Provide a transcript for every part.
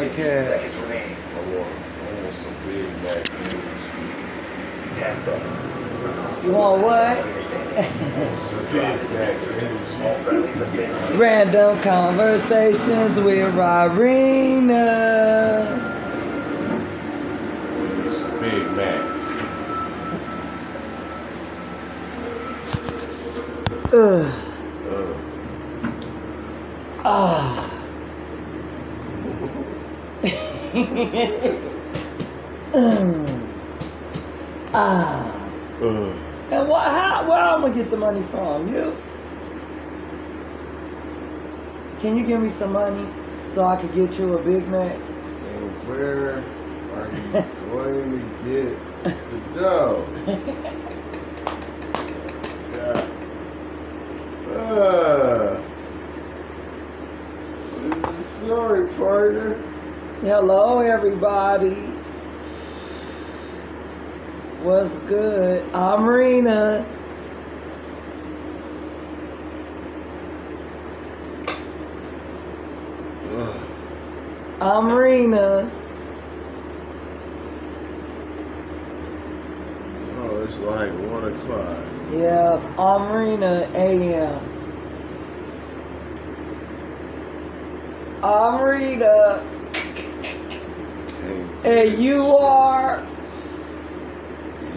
Okay. I want, I want some Big Mac noodles. You want what? Some Big Mac noodles. Random conversations with Irina. Some Big Macs. Ugh. Uh, Ah. Mm. Ah. uh, And what? How? Where I'm gonna get the money from? You? Can you give me some money so I could get you a Big Mac? and where are you going to get the dough? God. Uh, sorry, partner. Hello, everybody. What's good? I'm Rena. Ugh. I'm Rena. Oh, it's like one o'clock. Yeah, I'm Rena AM. I'm Rita. And you are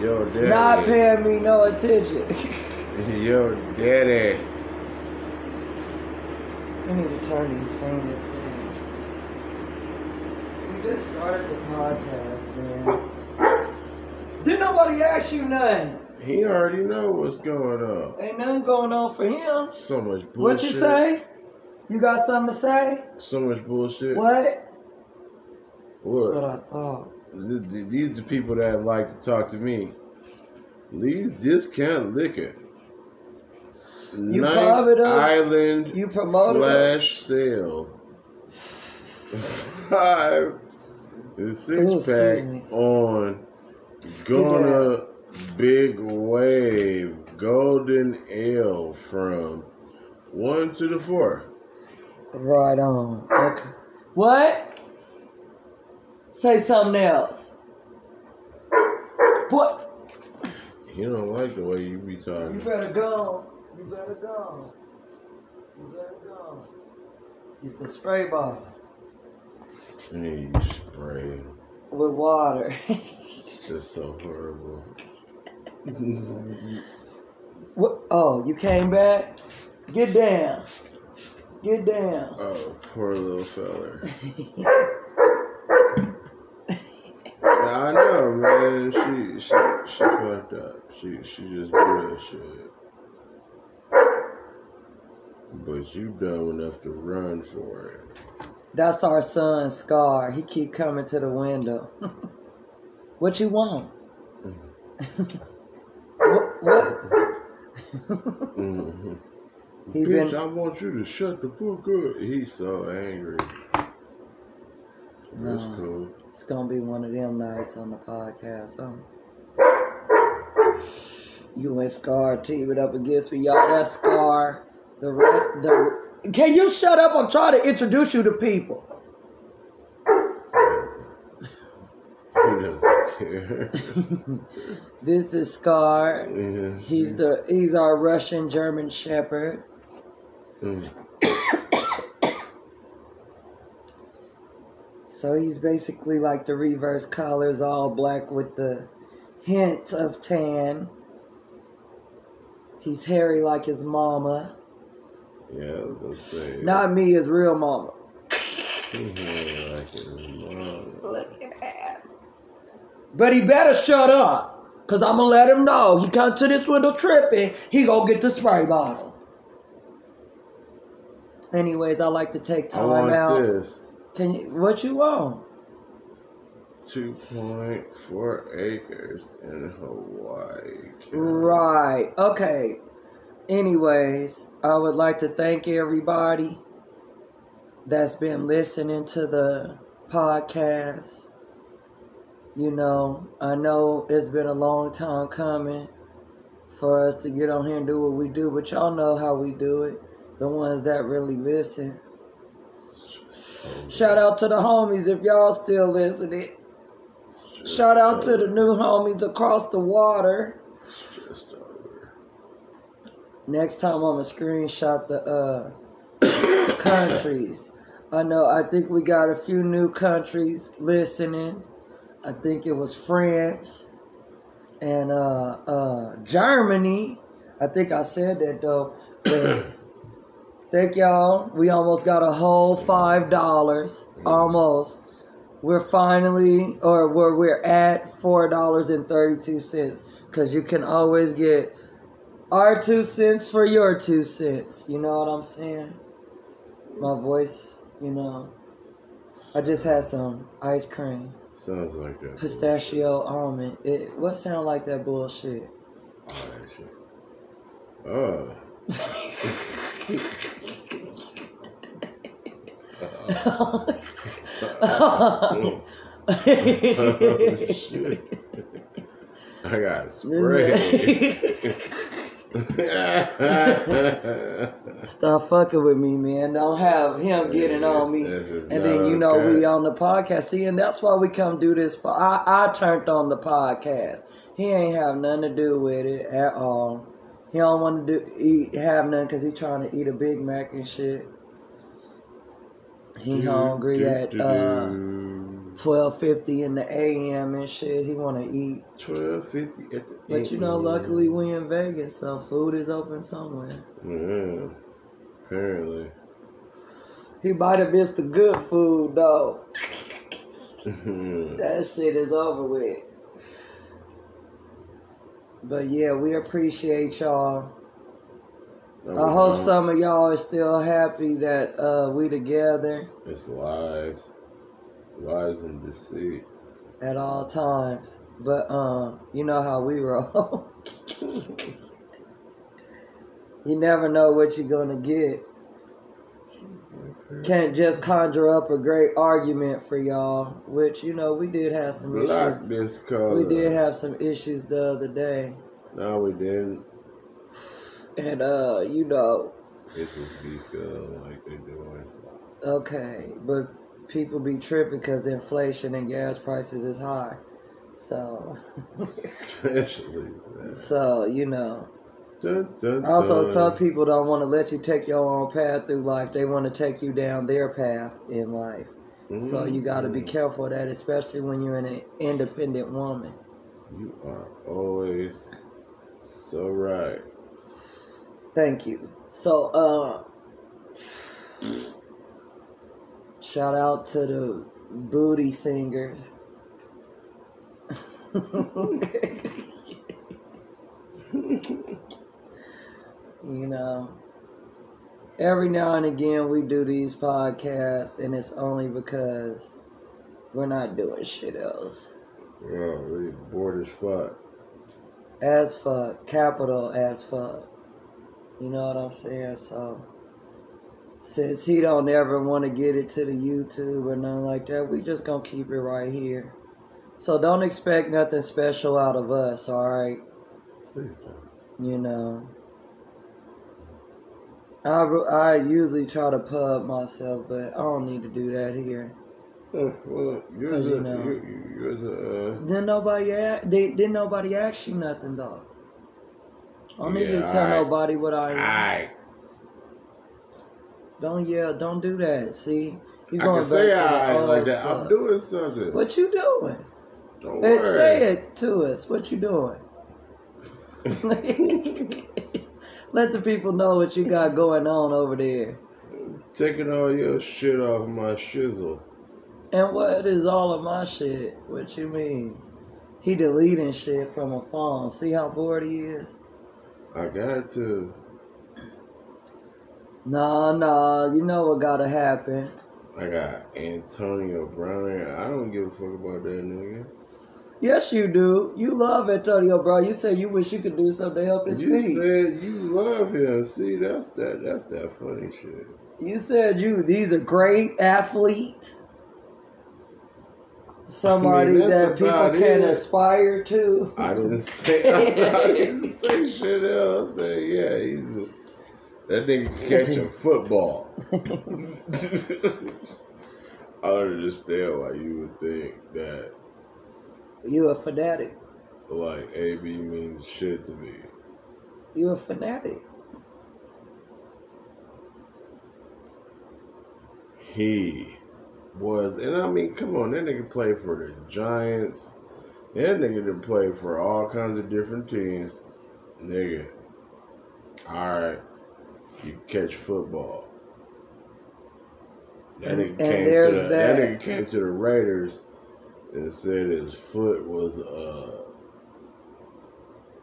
Yo, daddy. not paying me no attention. Yo, daddy. I need to turn these fans down. We just started the podcast, man. Did nobody ask you nothing? He already know what's going on. Ain't nothing going on for him. So much bullshit. What you say? You got something to say? So much bullshit. What? That's What? what I thought. Th- th- These the people that like to talk to me. Lee's discount liquor. You Ninth. Island You promoted it. flash sale. Five and Ooh, six excuse pack on Gonna Big Wave Golden Ale from one to the four. Right on. Okay. What? Say something else. What? He don't like the way you be talking. You better go. You better go. You better go. Get the spray bottle Hey, you spray. with water. It's just so horrible. what? Oh, you came back? Get down. Get down. oh, poor little feller. I know, man. She she she fucked up. She she just bullshit. But you dumb enough to run for it. That's our son, Scar. He keep coming to the window. what you want? what? what? hmm He Bitch, been- I want you to shut the fuck up. He's so angry. That's No. cool. It's gonna be one of them nights on the podcast. Huh? You and Scar team it up against me, y'all. That's Scar. The the. Can you shut up? I'm trying to introduce you to people. He doesn't care. This is Scar. Yeah, He's the he's our Russian German Shepherd. Mm. So he's basically like the reverse collars, all black with the hint of tan. He's hairy like his mama. Yeah, let's say. Not me, his real mama. He like his mom. Looking ass. But he better shut up. Cause I'ma let him know. He come to this window tripping, he gonna get the spray bottle. Anyways, I like to take I time want out. this. Can you what you want? 2.4 acres in Hawaii. Right. Okay. Anyways, I would like to thank everybody that's been listening to the podcast. You know, I know it's been a long time coming for us to get on here and do what we do, but y'all know how we do it. The ones that really listen. Shout out to the homies if y'all still listening. Shout out to the new homies across the water. Next time I'm gonna screenshot the uh countries. I know I think we got a few new countries listening. I think it was France and uh uh Germany. I think I said that though. But thank y'all. We almost got a whole five dollars. Almost. We're finally or where we're at four dollars and thirty two cents. Cause you can always get our two cents for your two cents. You know what I'm saying? My voice, you know. I just had some ice cream, Sounds like that. pistachio almond. It what sound like that bullshit? All that shit. Oh, oh shit. I got sprayed. Stop fucking with me, man. Don't have him getting on me. And then you know okay. we on the podcast. See, and that's why we come do this. po- I I turned on the podcast. He ain't have nothing to do with it at all. He don't want to do eat have nothing because he trying to eat a Big Mac and shit. He hungry at uh twelve fifty in the a.m. and shit. He want to eat. twelve fifty at the. But you know, luckily we in Vegas, so food is open somewhere. Yeah, apparently. He might have missed the good food though. That shit is over with. But yeah, we appreciate y'all. I hope some of y'all are still happy that uh, we together It's lies, lies and deceit. at all times. But um, you know how we roll. you never know what you're gonna get. Can't just conjure up a great argument for y'all, which you know we did have some Block issues. We did have some issues the other day, No, we didn't. And uh, you know, be feeling like they doing something. okay, but people be tripping because inflation and gas prices is high. So, Especially that. so you know. Dun, dun, Also, some people don't want to let you take your own path through life. They want to take you down their path in life. So you got to be Mm, careful of that, especially when you're an independent woman. You are always so right. Thank you. So, uh, shout out to the booty singer. you know, every now and again we do these podcasts, and it's only because we're not doing shit else. Yeah, we bored as fuck. As fuck, capital as fuck. You know what I'm saying? So, since he don't ever want to get it to the YouTube or nothing like that, we just gonna keep it right here. So don't expect nothing special out of us, all right? Please don't. You know. I, I usually try to pub myself, but I don't need to do that here. Uh, well, you're the, you know. you're, you're the, uh, Didn't nobody a- they, didn't nobody ask you nothing though. I don't need you to tell alright. nobody what I am. Don't yeah, don't do that. See, you I going can say to I like that. stuff. I'm doing something. What you doing? Don't Hey, worry. say it to us. What you doing? Let the people know what you got going on over there. Taking all your shit off my shizzle. And what is all of my shit? What you mean? He deleting shit from a phone. See how bored he is? I got to. Nah, nah. You know what gotta happen. I got Antonio Brown. I don't give a fuck about that nigga. Yes, you do. You love Antonio, Brown. You say you wish you could do something to help his You feet. said you love him. See, that's that. That's that funny shit. You said you these are great athlete. Somebody that's that people can it. aspire to. I didn't say. I didn't say shit else. I said, yeah, he's a, that nigga can catch a football. I don't understand why you would think that You a fanatic. like AB means shit to me. You a fanatic. He was, and I mean, come on, that nigga played for the Giants. That nigga done played for all kinds of different teams. Nigga, all right, you catch football. That And- nigga and came to the, that. nigga came to the Raiders and said his foot was uh.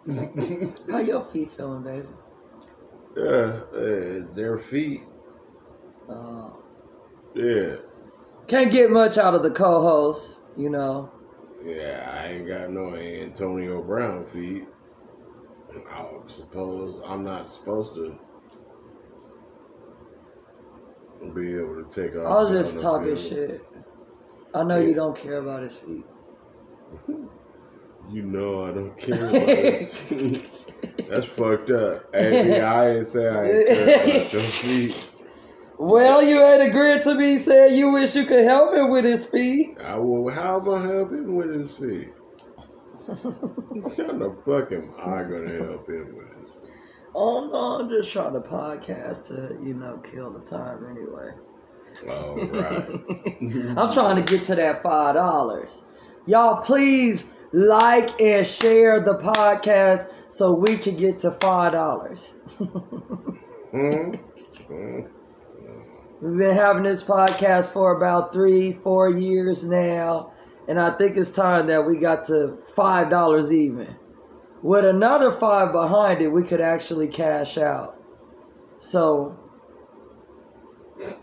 How your feet feeling, baby? yeah, uh, their feet. Uh, Yeah, can't get much out of the co-host, you know. yeah. I ain't got no Antonio Brown feet. I suppose I'm not supposed to be able to take off. I was just talking field. shit. I know you don't care about his feet. You know I don't care about his feet. That's fucked up. Hey, I ain't say I ain't care about your feet. Well, you ain't agreed to me saying you wish you could help him with his feet. I will. How am I helping with his feet? How the fuck am I gonna help him with his feet? Oh no, I'm just trying to podcast to, you know, kill the time anyway. All right. I'm trying to get to that five dollars. Y'all please like and share the podcast so we can get to five dollars. Hmm? We've been having this podcast for about three, four years now, and I think it's time that we got to five dollars even. With another five behind it, we could actually cash out. So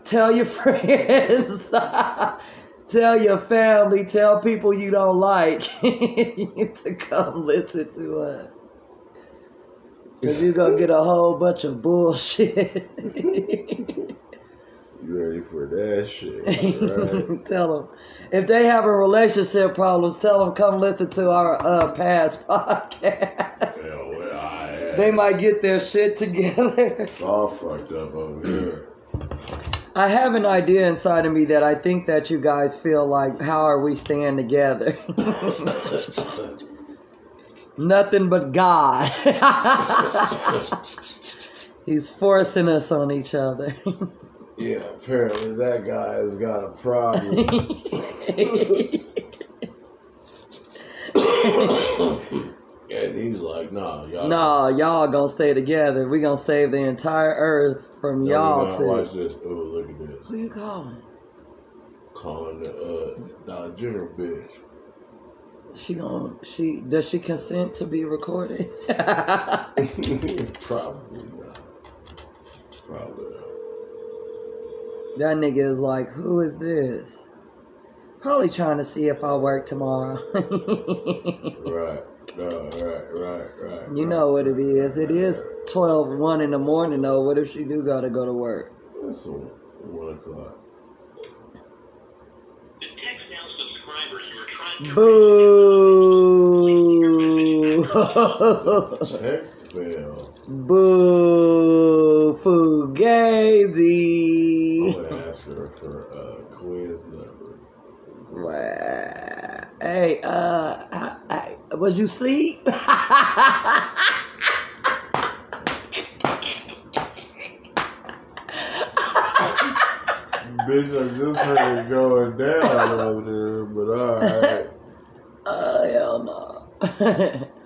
tell your friends, tell your family, tell people you don't like to come listen to us. Cause you're gonna get a whole bunch of bullshit. Ready for that shit? Right? tell them if they have a relationship problems, tell them come listen to our uh, past podcast. Well, I they might get their shit together. It's all fucked up over here. I have an idea inside of me that I think that you guys feel like, how are we staying together? Nothing but God. He's forcing us on each other. Yeah, apparently that guy has got a problem. and he's like, nah, y'all. no, y'all gonna stay together. We gonna save the entire earth from No, y'all too. Watch this. Oh, look at this. Who you calling? Calling the uh, Dollar General bitch. She gonna she does she consent to be recorded? Probably not. Probably not. That nigga is like, who is this? Probably trying to see if I work tomorrow. Right. No, right, right, right. you right, know what it is. It is right. 12, 1 in the morning though. What if she do gotta go to work? On one o'clock. The text now subscriber you are trying to Boo! Boo! I'm gonna ask her for a quiz number. Wow. Hey, uh, I, I, was you sleep? Bitch, I just heard it going down over there, but alright. Oh, hell no.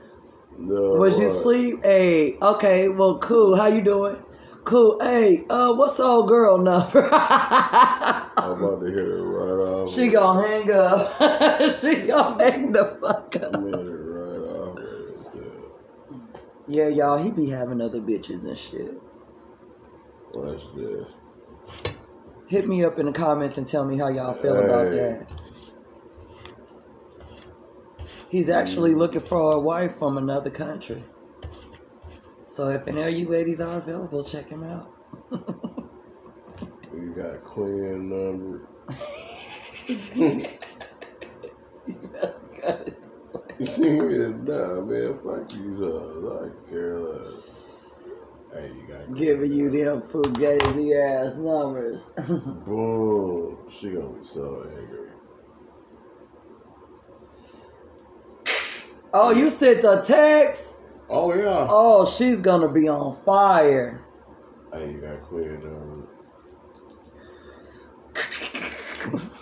No, was you sleep? Hey, okay, well, cool. How you doing? Cool. Hey, uh, what's the old girl number? I'm about to hit it right off. she gonna hang up. she gonna hang the fuck I'm up. it right off. Yeah, y'all, he be having other bitches and shit. Watch this. Hit me up in the comments and tell me how y'all feel about that. He's actually looking for a wife from another country. So if any of you ladies are available, check him out. You got a Queen number. nah, man, fuck these hoes. I care less. Hey, you got Giving you them fugazi ass numbers. Boom. She gonna be so angry. Oh, you sent a text? Oh yeah. Oh, she's gonna be on fire. Hey, you got quit um,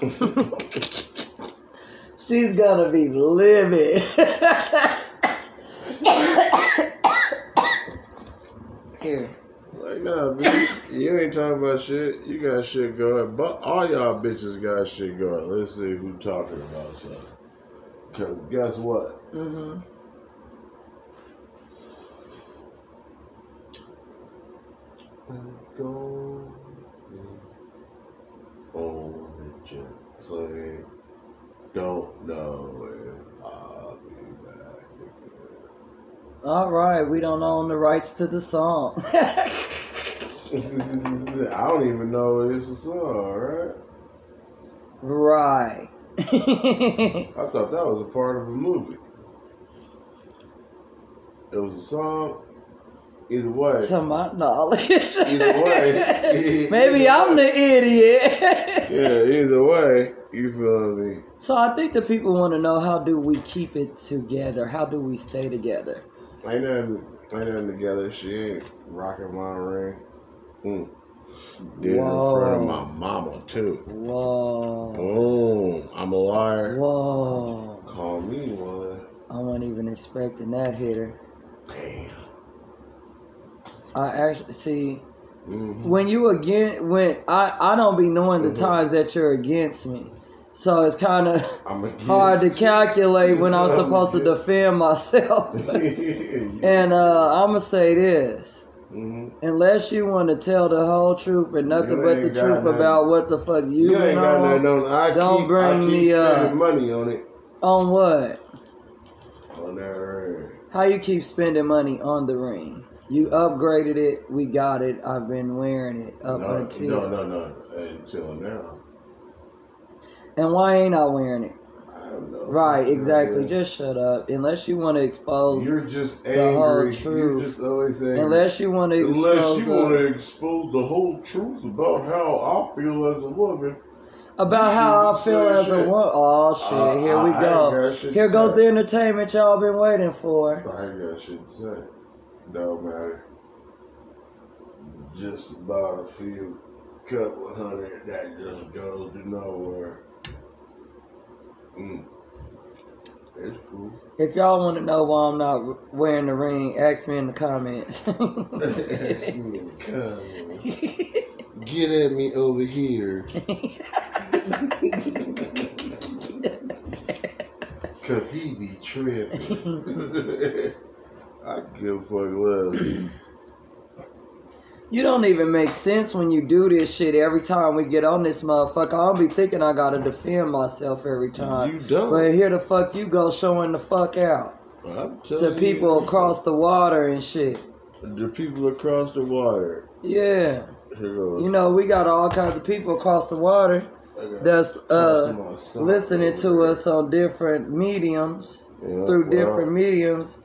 She's gonna be livid. Here. Like nah, bitch. You ain't talking about shit. You got shit going. But all y'all bitches got shit going. Let's see who talking about something. Cause guess what? hmm I'm going on the jet plane. Don't know if I'll be back again. All right, we don't own the rights to the song. I don't even know it's a song, right? right. I thought that was a part of a movie. It was a song. Either way, to my knowledge. Either way. Maybe I'm the idiot. yeah. Either way, you feel me? So I think the people want to know how do we keep it together? How do we stay together? Ain't nothing, ain't nothing together. She ain't rocking my ring. Mm. Did it in front of my mama too. Whoa. Boom. I'm a liar. Whoa. Call me one. I wasn't even expecting that hitter. Damn. I actually see hmm when you again when I I don't be knowing the Mhm. times that you're against me, so it's kind of hard to calculate when I'm supposed to defend myself. and uh, I'm gonna say this. Hmm Unless you want to tell the whole truth and nothing You but the truth nothing. about what the fuck you, You ain't been got nothing on. I Don't keep, bring I keep me up. spending money on it. on what? On that ring. How you keep spending money on the ring? You upgraded it. We got it. I've been wearing it up no, until. no, no, no. Until now. And why ain't I wearing it? I don't know. Right, exactly. Yeah. Just shut up. Unless you want to expose. You're just the whole angry. You're truth. just always angry. unless you want to expose. Unless you the- want to expose the whole truth about how I feel as a woman. about how I feel as a woman. Oh shit! Uh, Here we I- I go. Here goes the entertainment y'all been waiting for. I ain't got shit to say. Don't matter. Just about a few couple hundred that just goes to nowhere. Mm. It's cool. If y'all want to know why I'm not wearing the ring, ask me in the comments. Ask me in the comments. Get at me over here. Cause he be tripping. I give a fuck less. You don't even make sense when you do this shit every time we get on this motherfucker. I'll be thinking I gotta defend myself every time. You don't. But here the fuck you go showing the fuck out to people you, across the water and shit. the people across the water. Yeah. Here goes. You know, we got all kinds of people across the water that's uh listening to us on different mediums. Yeah, through different mediums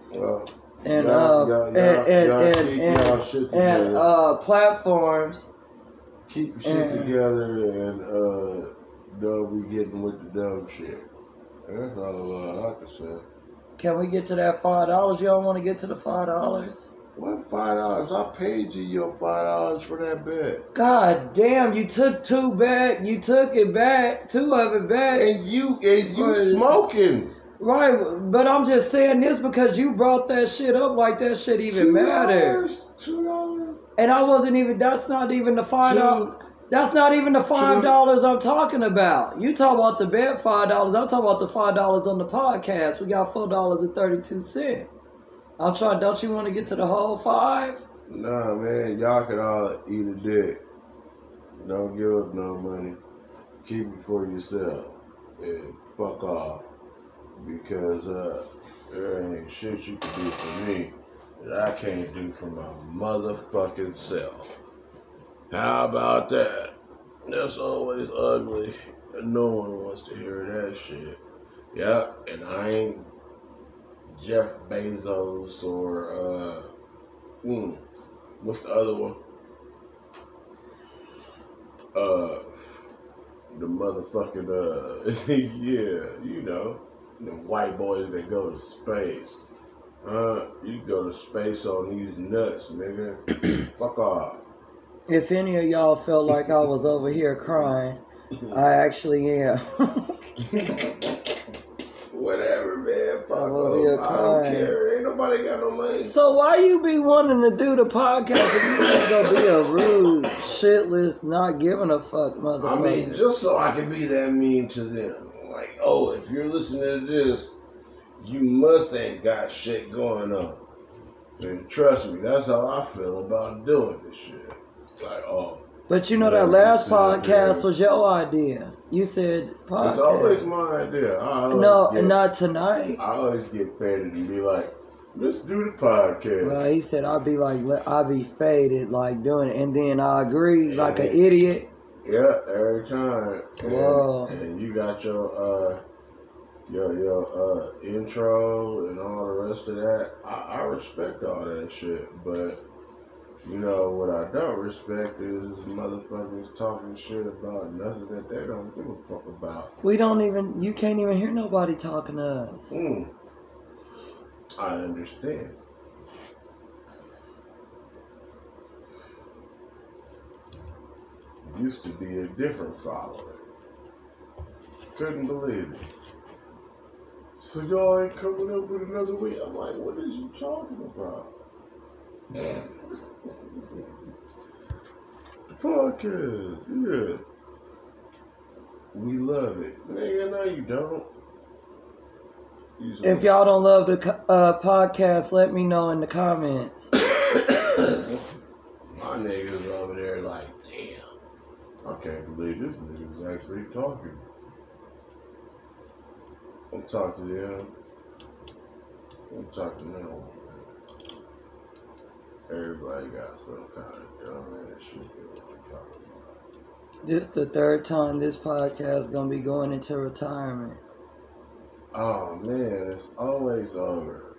and uh and and and, and, y'all shit and, together. uh platforms. keep shit and- together and uh don't be getting with the dumb shit. That's all I can say. Can we get to that five dollars? Y'all want to get to the five dollars? What five dollars? I paid you your five dollars for that bet. God damn! You took two back. You took it back. Two of it back. And you and you smoking. Right, but I'm just saying this because you brought that shit up like that shit even Two mattered. dollars? Two dollars? And I wasn't even. That's not even the five dollars. That's not even the five dollars I'm talking about. You talk about the bet five dollars. I'm talking about the five dollars on the podcast. We got four dollars and thirty two cent. I'm trying. Don't you want to get to the whole five? Nah, man, y'all could all eat a dick. Don't give up no money. Keep it for yourself. And fuck off. Because uh, there ain't shit you can do for me that I can't do for my motherfucking self. How about that? That's always ugly. No one wants to hear that shit. Yep, and I ain't Jeff Bezos or uh mm, what's the other one? Uh, the motherfucking uh, yeah, you know, the white boys that go to space. Uh, you go to space on these nuts, nigga. Fuck off. If any of y'all felt like I was over here crying, I actually am. Whatever, man. Fuck I'm over here off. I don't crying. care. Ain't nobody got no money. so why you be wanting to do the podcast if you just gonna be a rude, shitless, not giving a fuck motherfucker? I mean, just so I can be that mean to them. Like, oh, if you're listening to this, you must ain't got shit going on. And trust me, that's how I feel about doing this shit. Like, oh, but you know that last podcast was your idea. You said podcast. it's always my idea. I no, get, not tonight. I always get faded and be like, let's do the podcast. Well, he said I'd be like I'd be faded like doing it, and then I agree like an idiot. Yeah, every time. And, Whoa. and you got your uh your your uh intro and all the rest of that. I, I respect all that shit, but you know what I don't respect is motherfuckers talking shit about nothing that they don't give a fuck about. We don't even. You can't even hear nobody talking to us. Mm. I understand. Used to be a different follower. Couldn't believe it. So y'all ain't coming up with another week. I'm like, what is you talking about? the podcast, yeah. We love it. Nigga, no you don't. You If y'all don't love the uh, podcast, let me know in the comments. My niggas over there like, can't believe this nigga's actually talking. I'm talking to them. I'm uh, talking to them. Everybody got some kind of dumb ass shit they want to talk about. This the third time this podcast gonna be going into retirement. Oh man, it's always over.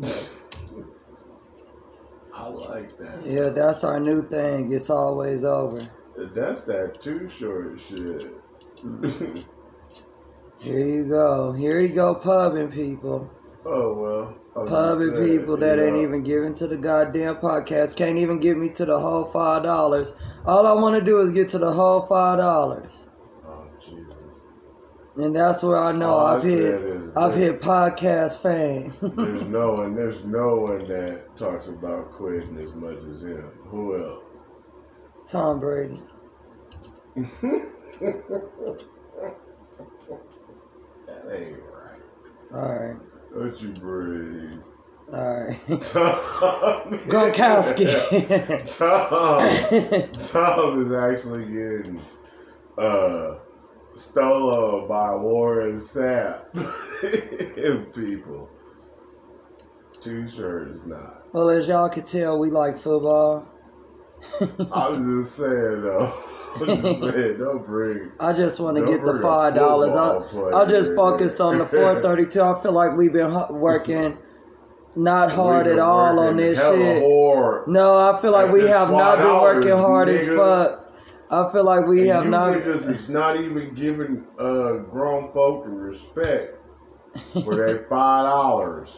I like that. Yeah, that's our new thing. It's always over. That's that too short shit. Here you go. Here you go, pubbing people. oh well. Pubbing saying, people that ain't know. even giving to the goddamn podcast. Can't even get me to the whole five dollars. All I want to do is get to the whole five dollars, Oh Jesus. and that's where I know All I I've hit. I've hit podcast fame. There's no one. There's no one that talks about quitting as much as him. Who else? Tom Brady. that ain't right. All right. Don't you breathe. All right. Tom. Gronkowski. Tom. Tom is actually getting uh, stolen by Warren Sapp and people. Too sure is not. well, as y'all can tell, we like football. I was just saying though. I'm just don't bring. I just want to get the five dollars. I, I just focused on the four thirty two. I feel like we've been working not hard at all on this shit. hard. No, I feel like At we have not been working hard as nigga. fuck. I feel like we And have you not. niggas is not even giving uh, grown folk the respect for their five dollars.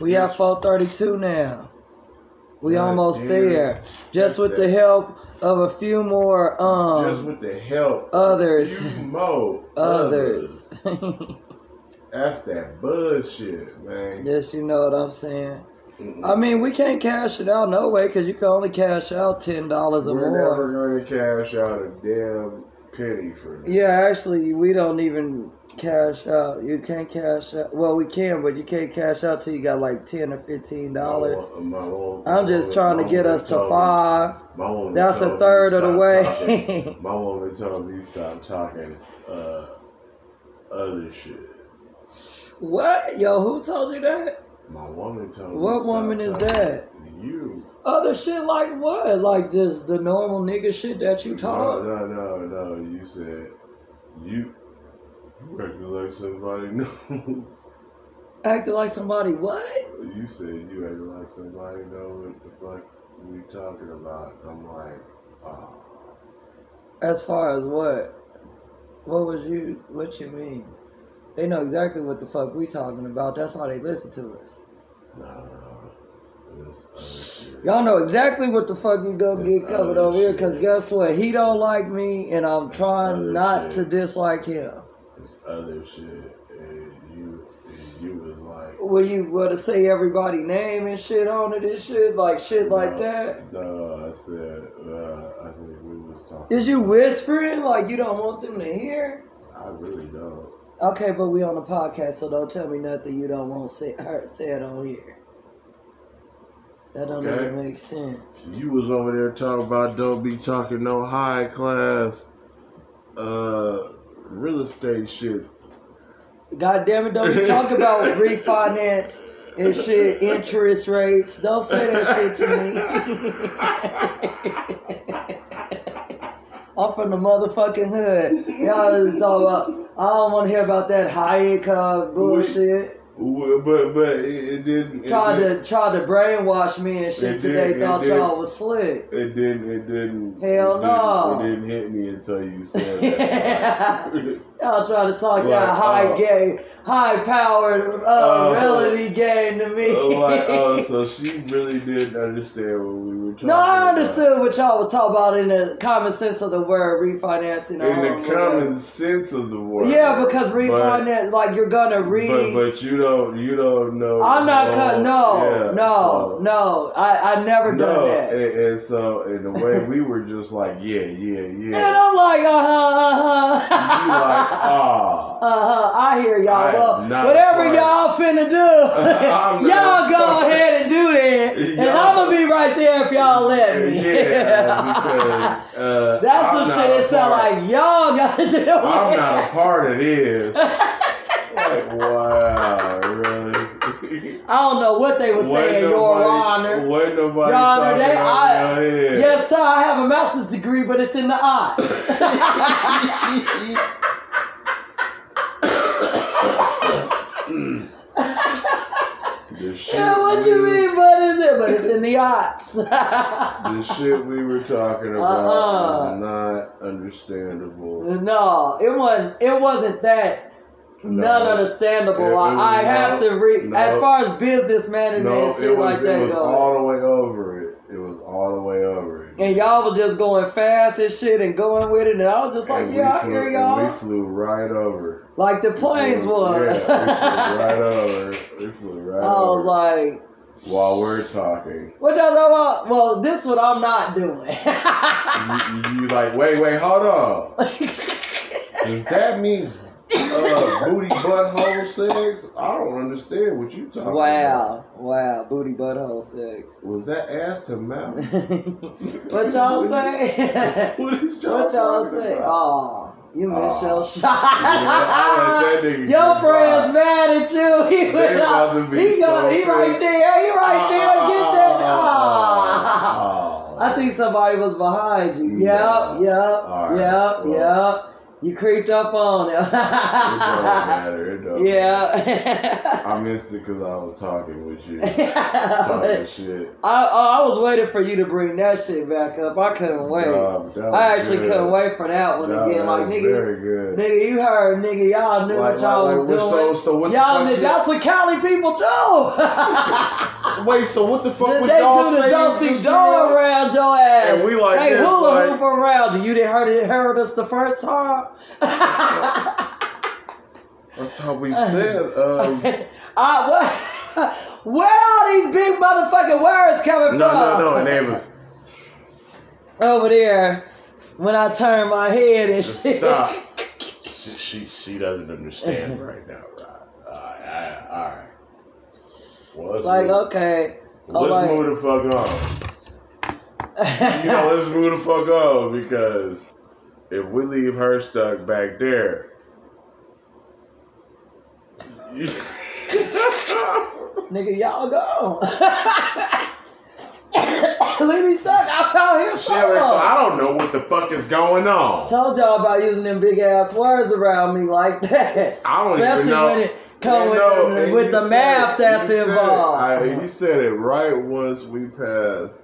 We have four thirty two now. We almost there. Just with the help of a few more Just um with the help others. more others. That's that bullshit, man. yes, you know what I'm saying. Mm-mm. I mean, we can't cash it out no way because you can only cash out ten dollars or more. We're never gonna cash out a damn penny for. Yeah, actually, we don't even cash out. You can't cash out. Well, we can, but you can't cash out till you got like ten or fifteen dollars. My, I'm just trying to get us to five. That's a third of the way. my woman told me stop talking uh, other shit. What? Yo, who told you that? My woman told me. What woman is that? You. Other shit like what? Like just the normal nigga shit that you No, talk? no, no, no. No. You said you. You acting like somebody new. Acting like somebody what? You said you acted like somebody know what the fuck we talking about. I'm like, oh. As far as what? What was you? What you mean? They know exactly what the fuck we talking about. That's why they listen to us. Nah, this other shit. Y'all know exactly what the fuck you go get covered over here. Cause guess what? He don't like me, and I'm trying not shit. to dislike him. This other shit, and you, and you was like, Will you want to say everybody name and shit on it and shit like shit like that? No, I said, uh, I think we was talking. Is you whispering like you don't want them to hear? I really don't. Okay, but we on the podcast, so don't tell me nothing you don't want say, heard said on here. That don't Okay. even make sense. You was over there talking about don't be talking no high class, uh, real estate shit. God damn it, don't be talking about refinance and shit, interest rates. Don't say that shit to me. I'm from the motherfucking hood. Y'all is talking about, I don't want to hear about that high income bullshit. But but it, it didn't. It Tried didn't, to tried to brainwash me and shit today. Thought y'all was slick. It didn't. It didn't. Hell it no. Didn't, it didn't hit me until you said that. Y'all trying to talk Like, that high uh, game, high powered uh, uh, reality game to me. like, oh, so she really didn't understand what we were talking no, I about. understood what y'all was talking about in the common sense of the word refinancing. In the common sense of the word. Yeah, because But- refinance, like you're gonna read. But but you don't you don't know. I'm not cut. No, Yeah, no, so- no. I I never No, done that. and, and so in the way we were just like yeah yeah yeah. And. I'm like, uh huh, uh You like huh. ah. Uh huh. I hear y'all. I Well, whatever part- y'all finna do, y'all go part- ahead and do that, and I'm gonna be right there if y'all let me. Yeah, because uh, That's I'm some shit that sound like y'all gotta do. I'm not a part of this. Like wow, really? I don't know what they were saying, Your Honor. Wasn't nobody Your Honor, they, I, yes, sir. I have a master's degree, but it's in the arts. Yeah, what you mean? What is it? But it's in the arts. The shit we were talking about Uh-uh. is not understandable. no, it wasn't. It wasn't that. No. None understandable. It- it I, I have no- to read no. as far as business management No, and it shit was, like it that was goes. all the way over it. It was all the way over it. And y'all was just going fast and shit and going with it, and I was just like, And yeah, I flew, hear y'all. we flew right over. Like the planes was. Yeah, we flew right over. We flew right I was like, while we're talking. what y'all talking about? Well, this what I'm not doing. You, you like, wait, wait, hold on. Does that mean uh, booty butthole sex? I don't understand what you're talking about. wow, wow, booty butthole sex. Was that ass to mouth? what y'all say? What is y'all what y'all say? about? Oh, you missed Aw. your shot. That nigga Your get friend's mad at you. He went about up. to be He, go, so he right there. He right ah, there. Get ah, that. Ah. Oh. I think somebody was behind you. Yep, yep, right, yep, well. yep. You creeped up on him. It don't matter. It don't yeah. I missed it because I was talking with you. Talking shit. I, oh, I was waiting for you to bring that shit back up. I couldn't wait. Dog, I actually good. couldn't wait for that one Dog, again. Like nigga, very good. nigga, you heard, nigga, y'all knew Like- what y'all like- was doing. so- so what y'all knew that's what Cali people do. Wait, so what the fuck they was do y'all the saying? dosey just do now? around your ass. And we like they hula like- hoop around you. You didn't heard it, heard us the first time. I thought we said, um, uh, what? Where are these big motherfucking words coming no, from? no, no, it was, over there when I turn my head and shit. stop. She, she, she doesn't understand right now, right? All right, all right. Well, let's Like move, okay, let's move the fuck on. You know, let's move the fuck on because if we leave her stuck back there, you- nigga, y'all go. Leave me stuck. I'm out here Shit, so I don't know what the fuck is going on. Told y'all about using them big ass words around me like that. I don't Especially even know. when it come with, No, the, with the math it, that's you said it. involved. I, you said it right once we passed.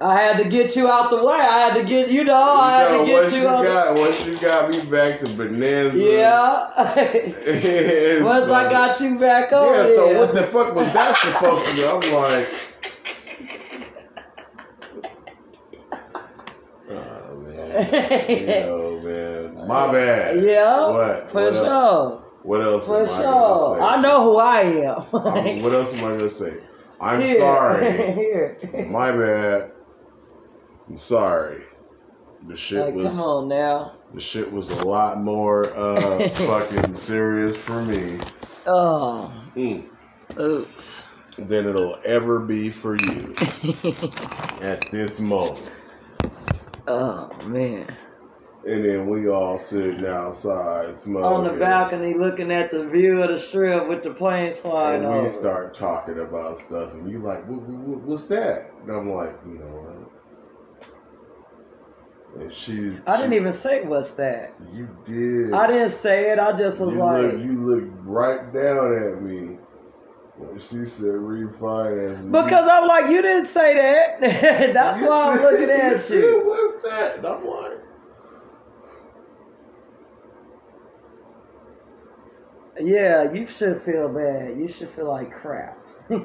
I had to get you out the way. I had to get you know. I had know, to get once you you got once you got me back to Bonanza. yeah. Once I got you back on. Yeah, so what the fuck was that supposed to be? I'm like, oh man, you know, man, my bad. Yeah. What? For what sure. Else? What else? For am I sure. say? I know who I am. I'm- what else am I gonna say? I'm Here. sorry. Here. My bad. I'm sorry. The shit Like, was come on now. the shit was a lot more uh fucking serious for me Oh, mm, oops. than it'll ever be for you at this moment. oh man. And then we all sitting outside smoking. On the balcony, looking at the view of the strip with the planes flying And we over. start talking about stuff, and you like, what, what, what's that? And I'm like, you know what? And she's. I didn't she- even say what's that. You did. I didn't say it. I just was you like, look, you looked right down at me when she said refinance. because I'm like, you didn't say that. That's you why I'm looking at said, you. What's that? And I'm like, Yeah, you should feel bad. You should feel like crap. Fucking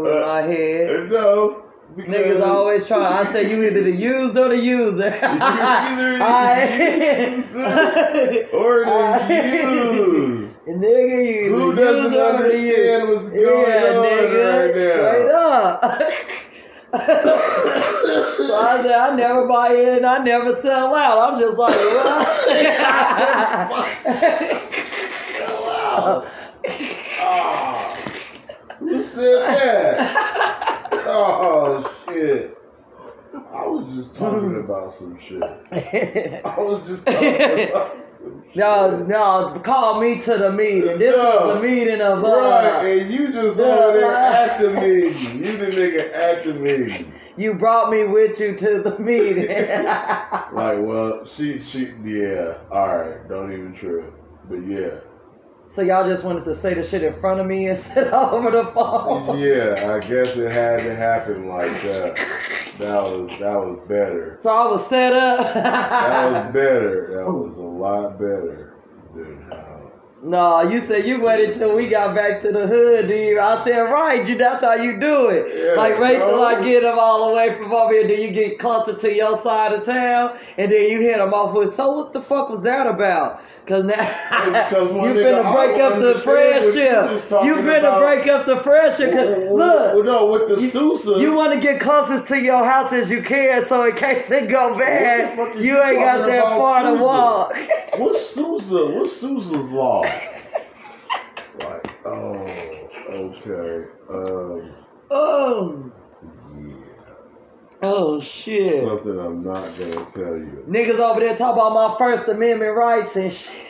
with Uh, my head. no. Because- Niggas always try. I say you either the used or the user. either the I- user or the I- used. Nigga, you Who the doesn't user or the understand what's going yeah, on nigga, right now? straight up. so I said, I never buy in, I never sell out. I'm just like, what? Ah, who said that? Oh shit! I was just talking about some shit. I was just talking about some shit. no, no, call me to the meeting. This No. is the meeting of uh, Right, and you just over there at the meeting. You the nigga at the meeting. you brought me with you to the meeting. Like, well, she, she, yeah, all right, don't even trip. But yeah, so y'all just wanted to say the shit in front of me instead of over the phone. yeah, I guess it had to happen like that. That was that was better. So I was set up. That was better. That was a lot better than how. no, you said you waited till we got back to the hood, dude. I said, right, you that's how you do it. Yeah, like wait till. I get them all away from over here, then you get closer to your side of town, and then you hit them off with, so what the fuck was that about? Cause now you finna break up the understand what you was friendship. You finna break up the friendship. Look, no, with the you- Sousa. you want to get closest to your house as you can, so in case it go bad, you you ain't got that far to walk. What's Sousa? What's Sousa's law? like, oh, okay. Um, oh, yeah. Oh shit. Something I'm not gonna tell you. Niggas over there talk about my First Amendment rights and shit.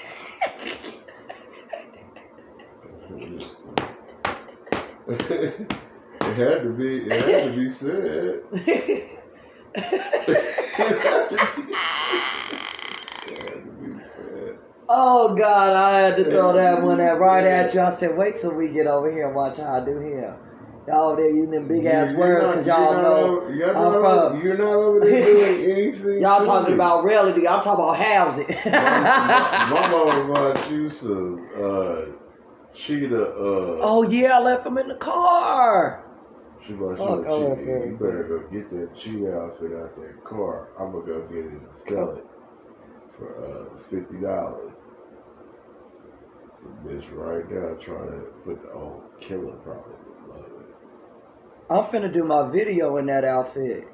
it had to be. It had to be said. It had to be, it had to be said. oh God, I had to throw that one at right at you. I said, wait till we get over here and watch how I do here. Y'all there using them big ass You're words because y'all know. over- You're I'm not, from- over, you're not over there doing anything. Y'all talking about reality. I'm talking about housing. Mama bought you some uh, cheetah. Uh, oh yeah, I left him in the car. she bought fuck, you a cheetah. You better go get that cheetah outfit out that car. I'm gonna go get it and sell it for uh, fifty dollars. Bitch right now trying to put the old killer love I'm finna do my video in that outfit.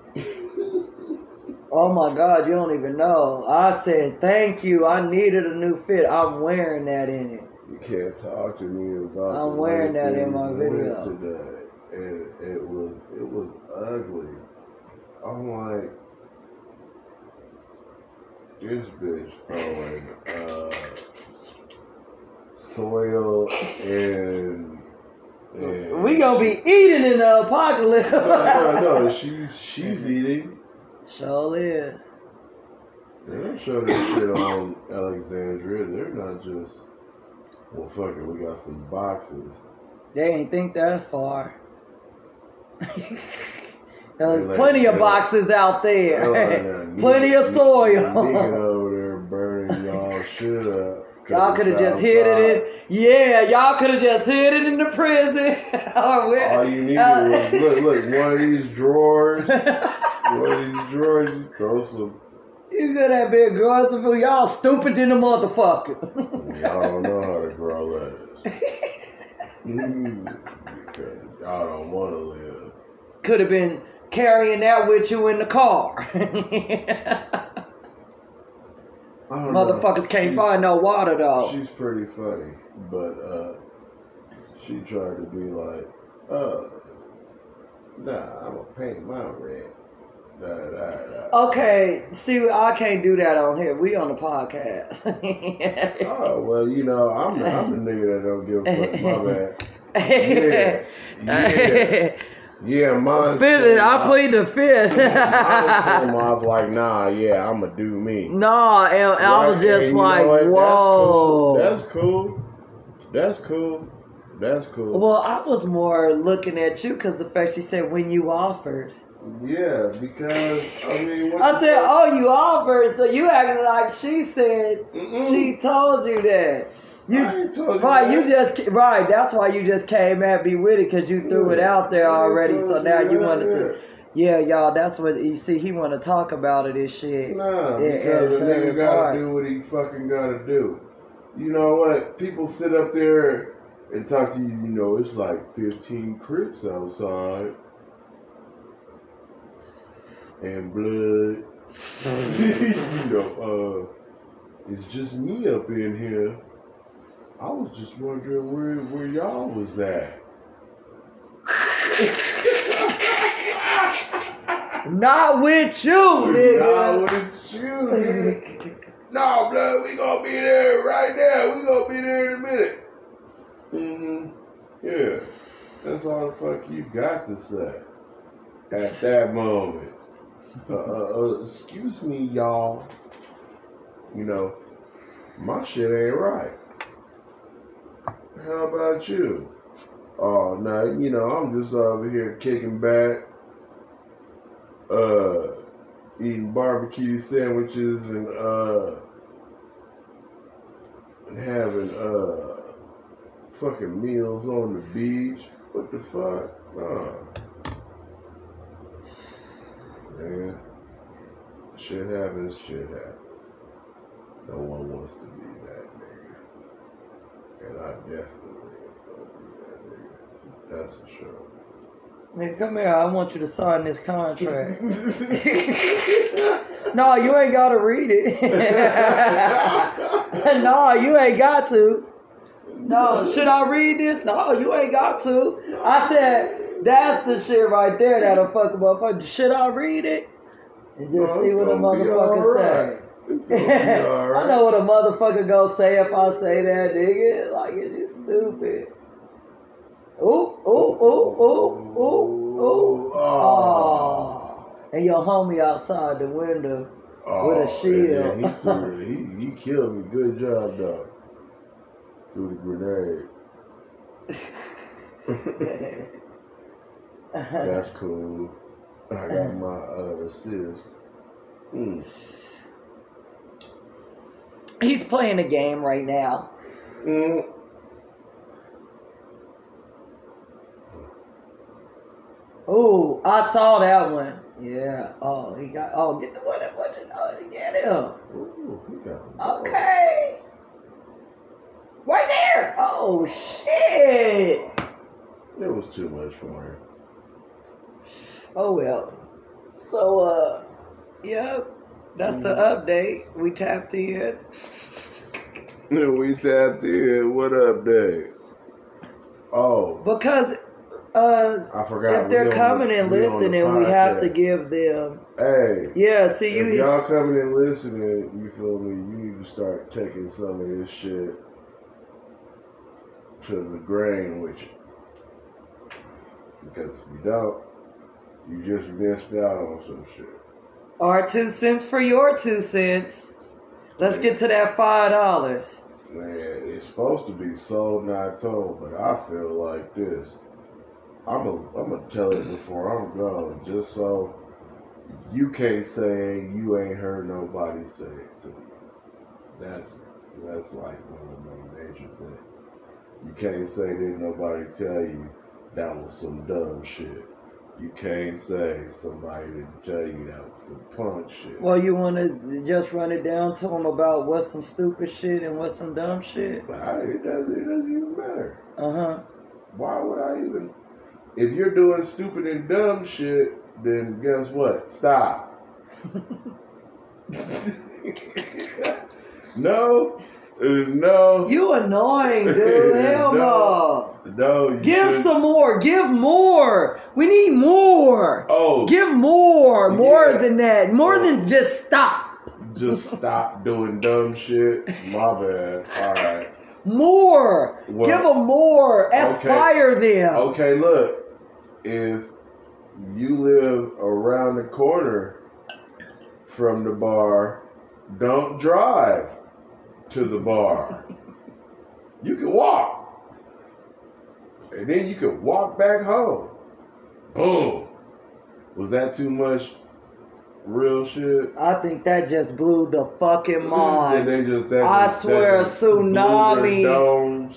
Oh my God, you don't even know. I said thank you. I needed a new fit. I'm wearing that in it. You can't talk to me about. I'm wearing that in my video. today, and it was it was ugly. I'm like, this bitch throwing uh, soil and. And We gonna be eating in the apocalypse. No, no, no. She's she's eating. Sure is. Yeah. they show this shit on Alexandria. They're not just, well, fuck it, we got some boxes. They ain't think that far. There's like- plenty of they- boxes out there. Oh, They're like, plenty of nigga soil. over there burning y'all shit up. Y'all could have just hid it in. Yeah, y'all could have just hid it in the prison. All you needed uh, was, look, look, one of these drawers, one of these drawers, you throw some, you could have been growing some food. Y'all stupid than a motherfucker. y'all don't know how to grow lettuce. Mm, y'all don't want to live. could have been carrying that with you in the car. Don't know. Motherfuckers can't She's- find no water though. She's pretty funny, but uh, she tried to be like, uh, nah, I'm gonna paint my red. Da, da, da, da. Okay, see, I can't do that on here. We on the podcast. Oh well, you know, I'm the, I'm the nigga that don't give a fuck. My bad. Yeah, Yeah, mine. Fifth, came I played the fifth. Came off like, nah, yeah, I'ma do me. no, and I was just and like, whoa. That's cool. That's cool. That's cool. Well, I was more looking at you because the fact she said when you offered. yeah, because I mean, what I said, oh, you offered, so you acting like she said Mm-mm. she told you that. You you right, that. you just right. That's why you just came at me with it because you threw it out there already. So now you wanted to. Yeah, y'all. That's what you see. He want to talk about it. This shit. Nah, Yeah, because yeah, a nigga gotta do what he fucking gotta do. You know what? People sit up there and talk to you, you know, it's like 15 crips outside. And blood. you know, uh, it's just me up in here. I was just wondering where, where y'all was at. Not with you, nigga. with you, nigga. No, blood, we gonna be there right now. We gonna be there in a minute. hmm Yeah. That's all the fuck you got to say at that moment. Uh, uh, uh, excuse me, y'all. You know, my shit ain't right. How about you? Oh, now, you know, I'm just over here kicking back, uh, eating barbecue sandwiches and, uh, having, uh, fucking meals on the beach. What the fuck? Nah. Man, shit happens, shit happens. No one wants to be that. And I definitely ain't gonna be that nigga. That's for sure. Nigga, come here. I want you to sign this contract. no, you ain't got to read it. no, you ain't got to. No, should I read this? No, you ain't got to. I said, that's the shit right there that'll fuck a motherfucker. Should I read it? And just No, see what a motherfucker alright. say. It's gonna be alright. I know what a motherfucker gonna say if I say that, nigga. Like, is you stupid? Ooh, ooh, ooh, ooh, ooh, ooh. Oh. And your homie outside the window. with a Oh, shield. Yeah, he, threw he, he killed me. Good job, dog. Threw the grenade. That's cool. I got my uh, assist. Mm. He's playing a game right now. Mm. Ooh, I saw that one. Yeah. Oh, he got. Oh, get the one. What you know to get him? Ooh, he got. Okay. Right there. Oh shit. It was too much for him. Oh well. So uh, yep. That's the update. We tapped in. Yeah, we tapped in. What up, Dave? Oh, Because uh, I forgot. if they're coming the- and we on the listening, we have to give them. Hey, Yeah. See if you. y'all coming and listening, you feel me? You need to start taking some of this shit to the grain with you. Because if you don't, you just missed out on some shit. Our two cents for your two cents. Let's get to that five dollars. Man, it's supposed to be sold, not told, but I feel like this. I'm gonna I'm gonna tell it before I'm gone, just so you can't say you ain't heard nobody say it to you. That's that's like one of my major things. You can't say didn't nobody tell you that was some dumb shit. You can't say somebody didn't tell you that was some punk shit. Well, you want to just run it down to them about what's some stupid shit and what's some dumb shit? But I, it doesn't it doesn't even matter. Uh huh. Why would I even? If you're doing stupid and dumb shit, then guess what? Stop. no, Uh, no, You annoying, dude. Hell no. no. You Give should- some more. Give more. We need more. Oh, Give more. More Yeah. than that. More Oh. than just stop. just stop doing dumb shit. My bad. All right. More. Well, Give them more. Aspire them. Okay, look. If you live around the corner from the bar, don't drive to the bar. You can walk. And then you can walk back home. Boom. Was that too much real shit? I think that just blew the fucking mind. they just, that I swear a just blew their tsunami-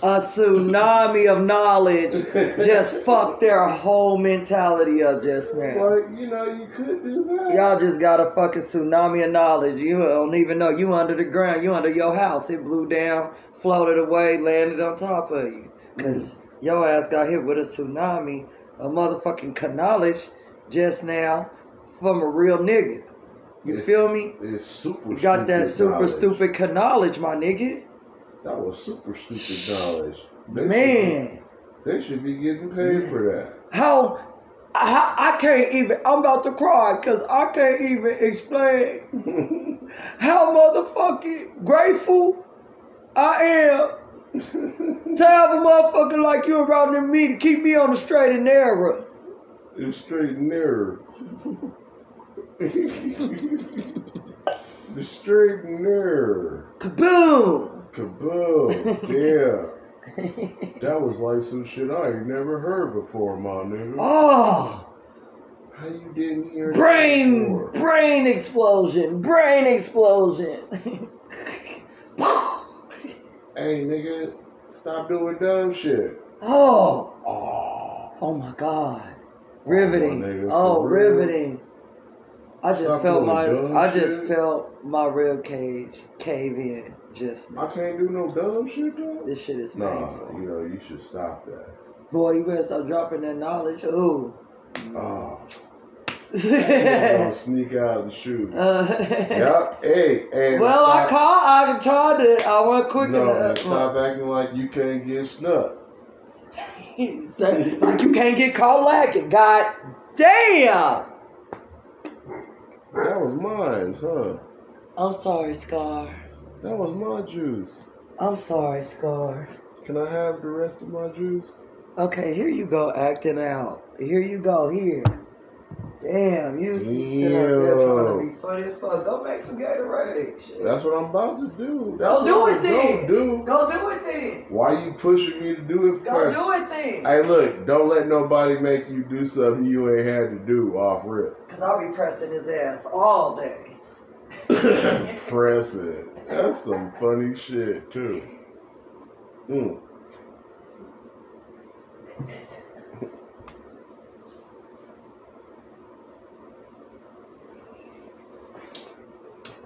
A tsunami of knowledge just fucked their whole mentality up just now. Like, you know, you could do that. Y'all just got a fucking tsunami of knowledge. You don't even know. You under the ground. You under your house. It blew down, floated away, landed on top of you. Cause your ass got hit with a tsunami, a motherfucking knowledge just now from a real nigga. You It's- feel me? It's super You got that super knowledge. stupid knowledge, my nigga. That was super stupid knowledge. They Man. Should, they should be getting paid for that. How I, I can't even I'm about to cry because I can't even explain how motherfucking grateful I am to have a motherfucker like you around me to keep me on the straight and narrow. it's straight and narrow. the straight narrow. Kaboom! Kaboom. Yeah. That was like some shit I ain't never heard before, my nigga. oh, How you didn't hear brain, brain explosion, brain explosion. Hey, nigga, stop doing dumb shit. oh, Oh. oh my God, riveting. my nigga, Oh, riveting. I just Stop felt my, I just shit. felt my rib cage cave in just now. I can't do no dumb shit, though. This shit is Nah, painful. you know, you should stop that. Boy, you better stop dropping that knowledge. Ooh. Oh, gonna uh, sneak out and shoot. Yup. Hey, hey. well, I caught. I tried it. I went quick No, enough. and stop acting like you can't get snuck. like you can't get caught lacking. God damn. Was mine, huh? I'm sorry, Scar. That was my juice. I'm sorry, Scar. Can I have the rest of my juice? Okay, here you go, acting out. Here you go, here. Damn, you you sit up there trying to be funny as fuck. Go make some Gatorade. Shit. That's what I'm about to do. Go That's do it then. gonna do. Go do it then. Why you pushing me to do it Go first? do it then. Hey, look, don't let nobody make you do something you ain't had to do off rip. Cause I'll be pressing his ass all day. Press it. That's some funny shit, too. Mm.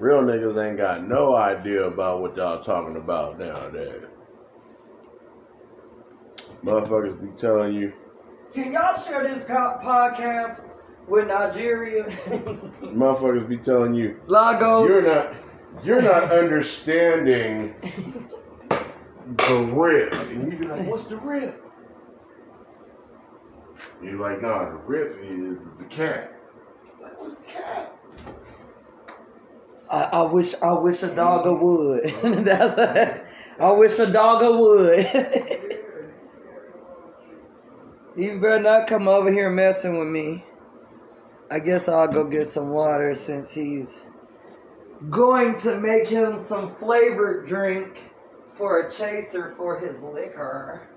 Real niggas ain't got no idea about what y'all talking about nowadays. Motherfuckers be telling you, Can y'all share this podcast with Nigeria? motherfuckers be telling you, Lagos. You're not you're not understanding the rip. And you be like, what's the rip? You're like, nah, the rip is the cat. Like, what's the cat? I, I wish I wish a dogger would. Mm. That's I wish a dogger would. you better not come over here messing with me. I guess I'll go get some water since he's going to make him some flavored drink for a chaser for his liquor.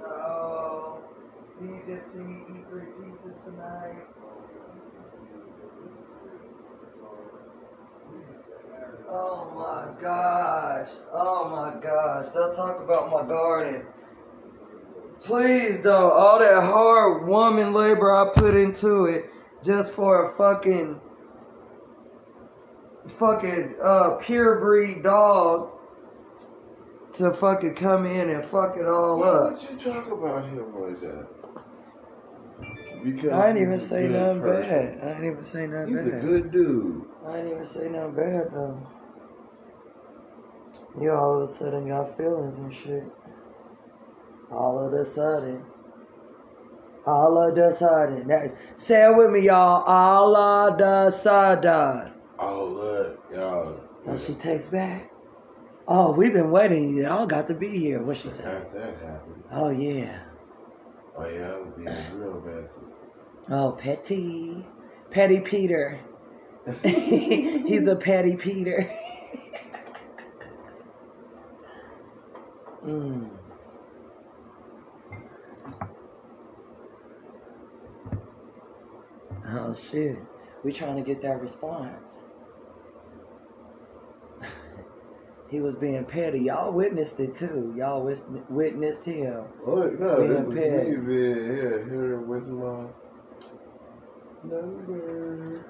No, you just see me eat three pieces tonight. Oh my gosh. Oh my gosh. Don't talk about my garden. Please don't. All that hard woman labor I put into it just for a fucking fucking uh pure breed dog to fucking come in and fuck it all Why up. would you talk about him like that? Because I didn't even say nothing person. bad. I didn't even say nothing bad. He's a good dude. I didn't even say nothing bad though. You all of a sudden got feelings and shit. All of a sudden. All of a sudden. That, say it with me, y'all. All of a sudden. Oh look, y'all. Oh, she takes back. Oh, we've been waiting. Y'all got to be here. What she say? Had that happen. Oh yeah. Oh yeah, I was being real messy. Oh, Petty. Petty Peter. He's a Petty Peter. mm. Oh shit. We trying to get that response. He was being petty. Y'all witnessed it too. Y'all wis- witnessed him. Oh no, Being this was petty. me being here, here with my number.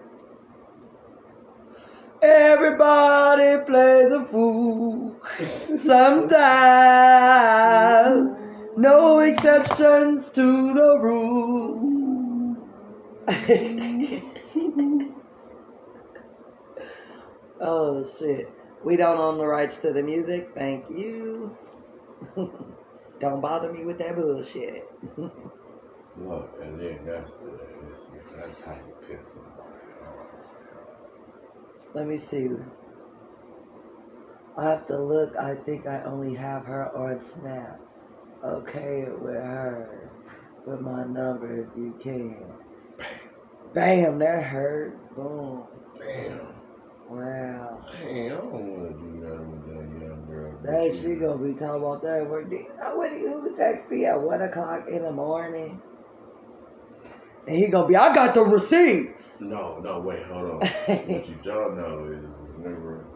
Everybody plays a fool. Sometimes. No exceptions to the rule. oh shit. We don't own the rights to the music. Thank you. don't bother me with that bullshit. Look, and then that's the, that's how you piss somebody off. Let me see. I have to look. I think I only have her on Snap. Okay, with her. With my number if you can. Bam, Bam that hurt. Boom. Damn. Wow. Dang, I don't want to do nothing with that young girl. That she gonna be talking about that. Where do you know you text me at one o'clock in the morning? And he gonna be, I got the receipts. No, no, wait, hold on. what you don't know is, remember,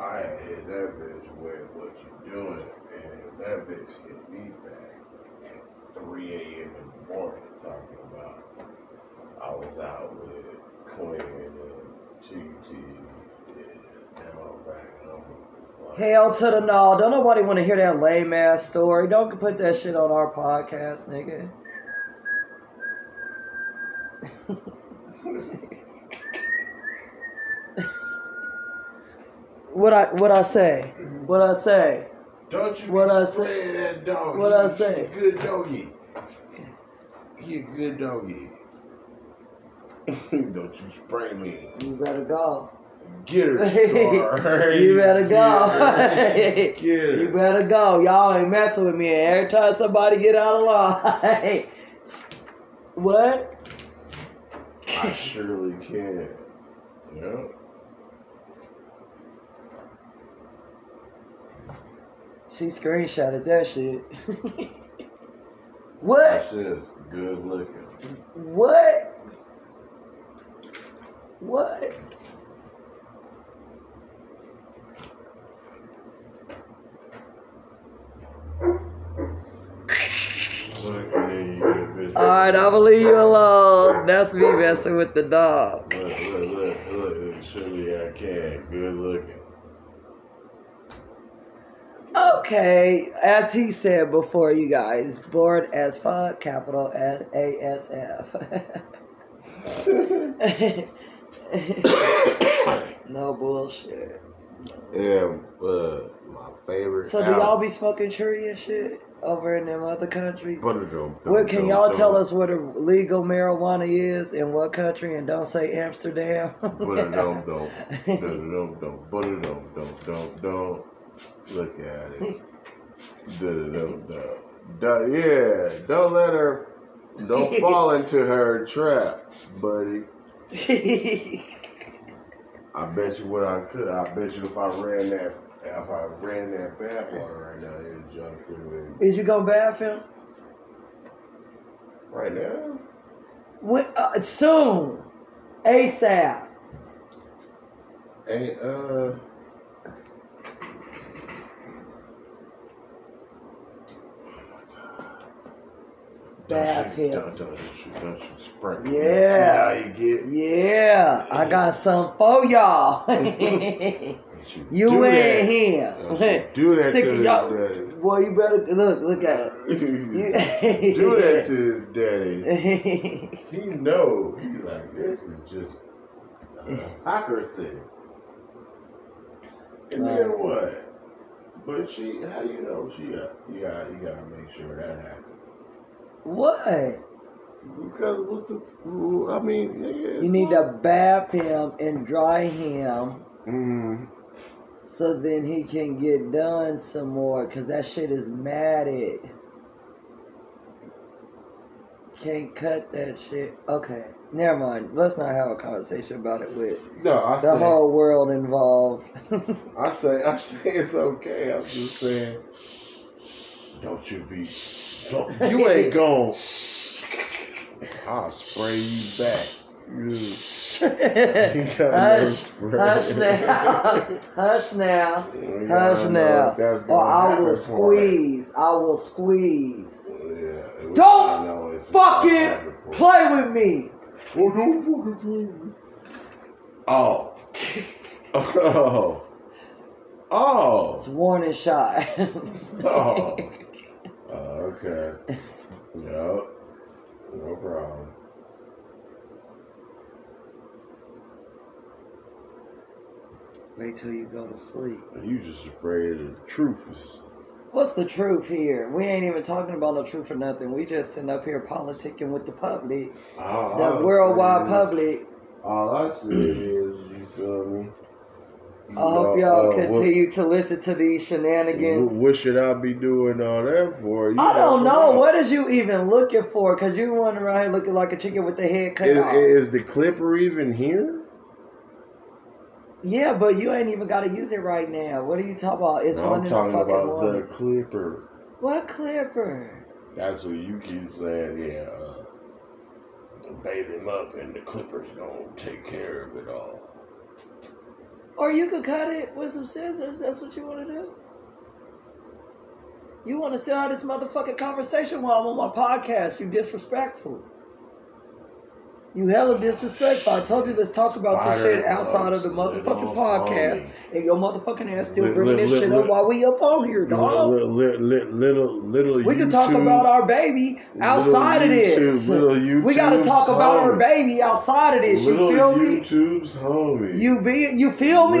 I hit that bitch with what you doing, and that bitch hit me back at 3 a.m. in the morning talking about I was out with Quinn and Hell to the no. Don't nobody want to hear that lame ass story. Don't put that shit on our podcast, nigga. what I what I say? What I say? Don't you What I say? that dog. What He- I say? a good doggy. He a good doggy. Don't you spray me. You better go. Get her, Star. you better go. Get her. Get her. you better go. Y'all ain't messing with me. Every time somebody get out of line. what? I surely can. Yeah. She screenshotted that shit. That what? shit is good looking. What? What? Look, and then you get a bitch. Alright, I'm gonna leave you alone. That's me messing with the dog. Look, look, look, look, look. Surely I can. Good looking. Okay, as he said before, you guys, bored as fuck, capital S A S F. no bullshit. yeah, uh, my favorite. So do y'all be smoking tree and shit over in them other countries? What What can y'all tell us what a legal marijuana is in what country and don't say Amsterdam? But it don't don't don't don't but don't don't don't don't look at it. Don't, don't, don't, don't- yeah, don't let her, don't fall into her trap, buddy. I bet you what I could. I bet you if I ran that, if I ran that bathwater right now, it'd jump through Is you gonna bath him? Right now? When, uh, soon, ASAP. Ain't uh. Bath don't. Don't, don't don't you. Yeah. How you get. Yeah, I got some for y'all. You do and him. Don't do that Sick to his y'all. daddy. Boy, you better look. Look at it. You- do that to his daddy. He know. He's like, this is just uh, hypocrisy. And then what? But she, how do you know she got? You got, you got to make sure that happens. What? Because what's the? I mean, You need to bath him and dry him Mm, so then he can get done some more because that shit is matted. Can't cut that shit. Okay, never mind. Let's not have a conversation about it with no, I the say, whole world involved. I say, I say it's okay. I'm just saying, don't you be, you ain't going. I'll spray you back. You, you got no hush, hush now, hush now, You hush now, or I will squeeze. I will squeeze. Yeah, it- Don't Fucking happen for her. play with me. Oh, don't fucking play with me. Oh. Oh. Oh. It's warning shot. Oh. Oh, okay. Yep. No problem. Wait till you go to sleep. You just afraid of the truth. is- What's the truth here? We ain't even talking about no truth or nothing. We just sitting up here politicking with the public, All the I worldwide is- public. All I say is, you feel me? I hope y'all Uh, what- continue to listen to these shenanigans. What, what should I be doing all that for? You I don't know. What is you even looking for? Because you running around here looking like a chicken with the head cut Is, off. is the clipper even here? Yeah, but you ain't even got to use it right now. What are you talking about? It's No, one I'm in the talking fucking about the clipper. What clipper? That's what you keep saying. Yeah, uh, bathe him up, and the clipper's gonna take care of it all. Or you could cut it with some scissors. That's what you want to do. You want to still have this motherfucking conversation while I'm on my podcast. You disrespectful. You hella disrespectful. I told you let's talk about this shit outside of the motherfucking podcast. And your motherfucking ass still bringing this shit up while we up on here, dog. Little, little, little, little, little We can talk about our baby outside of this. little we got to talk about our baby outside of this. You feel me? YouTube's homie. You be you feel me?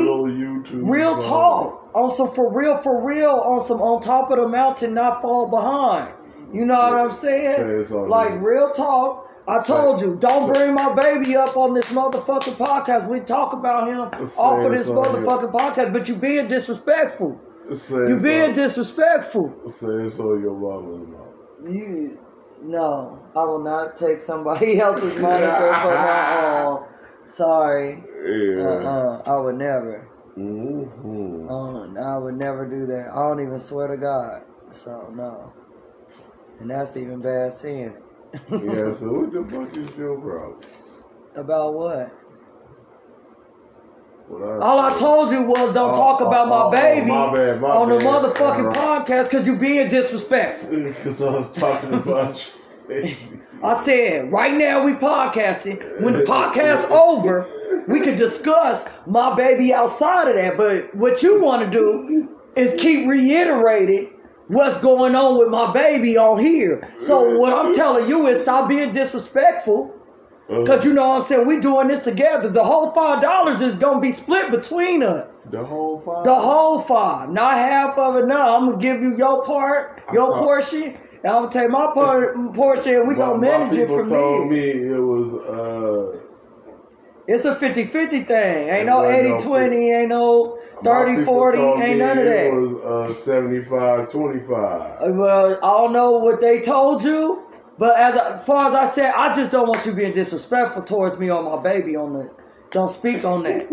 Real talk. On some for real, for real, on some on top of the mountain, not fall behind. You know what I'm saying? Say Like real talk. I Say- told you, don't bring my baby up on this motherfucking podcast. We talk about him off of this motherfucking podcast, but you being disrespectful. You being disrespectful. Say so your mama's mouth. You no, I will not take somebody else's money for my own. Sorry. Yeah. Uh-uh. I would never. Mm-hmm. Uh, I would never do that. I don't even swear to God. So no. And that's even bad saying it. Yeah, so what the fuck is your problem? About what? What I All I told you was don't Oh, talk oh, about oh, my oh, baby my bad, my on the motherfucking podcast because you're being disrespectful. Because I was talking about you. I said, right now we podcasting. When the podcast over, we can discuss my baby outside of that. But what you want to do is keep reiterating what's going on with my baby on here. So what I'm telling you is stop being disrespectful. Cause you know what I'm saying, we doing this together. The whole five dollars is gonna be split between us. the whole five. The whole five, not half of it. No, I'm gonna give you your part, your thought- portion, and I'm gonna take my part portion, and we My- gonna manage it from told me it was uh It's a 50-50 thing. Ain't no 80-20, ain't no 30, 40, ain't none of it that. was uh, 75, 25. Uh, Well, I don't know what they told you, but as, as far as I said, I just don't want you being disrespectful towards me or my baby on the. Don't speak on that.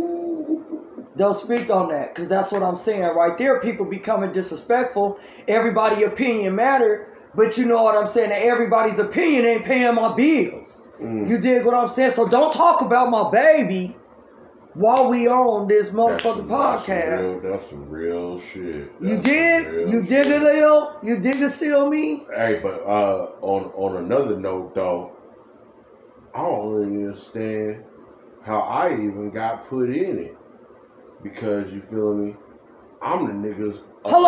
Don't speak on that, because that's what I'm saying right there. People becoming disrespectful. Everybody' opinion matter, but you know what I'm saying. Everybody's opinion ain't paying my bills. Mm. You dig what I'm saying? So don't talk about my baby while we on this That's motherfucking some- that's some podcast. real- That's some real shit. You That's some dig? real You shit. it, Lil? You did it, seal me? Hey, but uh, on on another note though, I don't really understand how I even got put in it because you feel me? I'm the niggas. Hold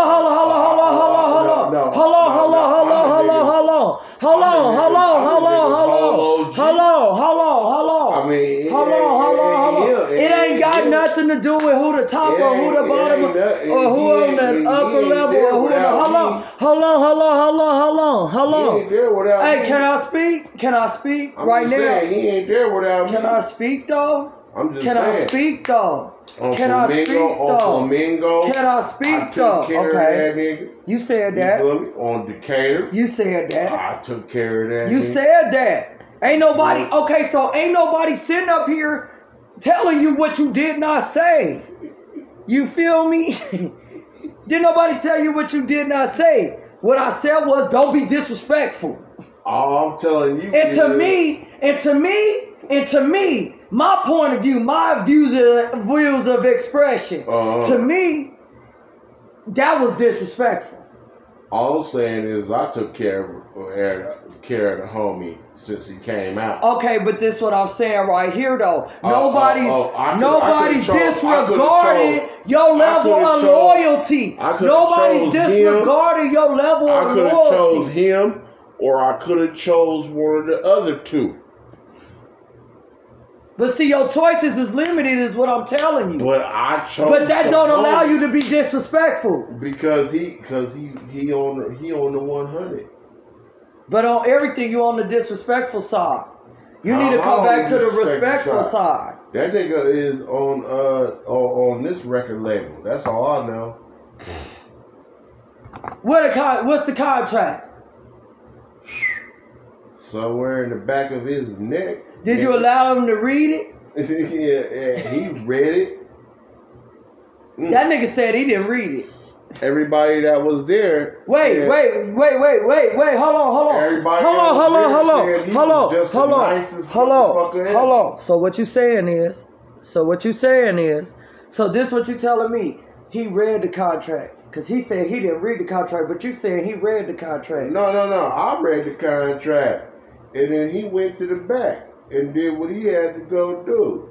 niggas- on, I'm hold the on, niggas hold on. Polo G. Hold on, hold on, hold on. I mean, on, ain't- hold it ain't hold on. him. It ain't got nothing to do with who the top or who the bottom or who on the he upper level or who on the without hold on, me. hold on, hold on, hold on, hold on, hold He ain't on. there without Hey, can I speak? Can I speak right now? he ain't there without Can me. I speak though? I'm just Can saying. I speak though? On Can I Flamingo, speak on though? Flamingo, Can I I speak took though? Okay. of that nigga. You said that. me? On Decatur, You said that. I took care of that. You nigga. said that. Ain't nobody. Yeah. Okay, so ain't nobody sitting up here telling you what you did not say. You feel me? did nobody tell you what you did not say? What I said was don't be disrespectful. All I'm telling you And to me, and to me, and to me, my point of view, my views of views of expression, Uh-huh. to me, that was disrespectful. all I'm saying is I took care of care of the homie since he came out. Okay, but this is what I'm saying right here though. Nobody's oh, I could- nobody's I could've chose- I could've disregarding your level of loyalty. Nobody's disregarding your level I could have chose him, or I could have chose one of the other two. But see, your choices is limited, is what I'm telling you. But I chose. But that don't allow you to be disrespectful. because he because he he on the- he on the one hundred. But on everything, you on the disrespectful side. You need to I'm come back to the respectful side. side. That nigga is on uh on, on this record label. That's all I know. What a con- What's the contract? Somewhere in the back of his neck. Did you allow him to read it? yeah, yeah, he read it. Mm. That nigga said he didn't read it. Everybody that was there. Wait, said- wait, wait, wait, wait, wait. Hold on, hold on. Everybody hold on, hold on, hold on, hold on, just hold on, hold on, hold on. So what you saying is, so what you saying is, so this what you telling me? He read the contract because he said he didn't read the contract, but you saying he read the contract. No, no, no. I read the contract, and then he went to the back and did what he had to go do,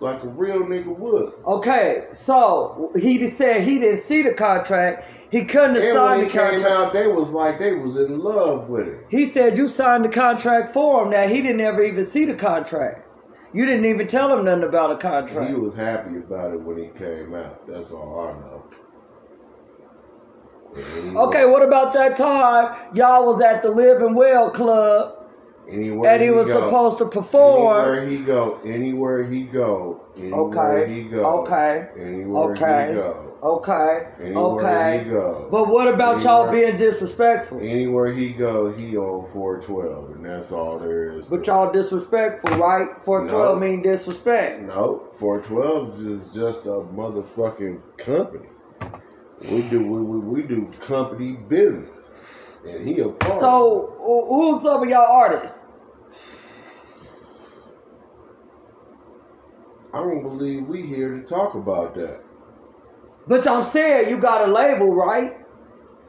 like a real nigga would. Okay, so he said he didn't see the contract. He couldn't have And when signed he the came contract. out, they was like they was in love with it. He said you signed the contract for him. That he didn't ever even see the contract. You didn't even tell him nothing about a contract. He was happy about it when he came out. That's all I know. Okay, what about that time y'all was at the Living Well Club anywhere and he was go, supposed to perform? Anywhere he go, anywhere he go, anywhere Okay, he go, okay, anywhere okay. he go, Okay, anywhere okay. he go. But what about y'all being disrespectful? Anywhere he go, he on 412, and that's all there is. But y'all disrespectful, right? 412 No. mean disrespect. no 412 is just a motherfucking company. We do we, we, we do company business, and he a part. So, who's some of y'all artists? I don't believe we here to talk about that. But I'm saying you got a label, right?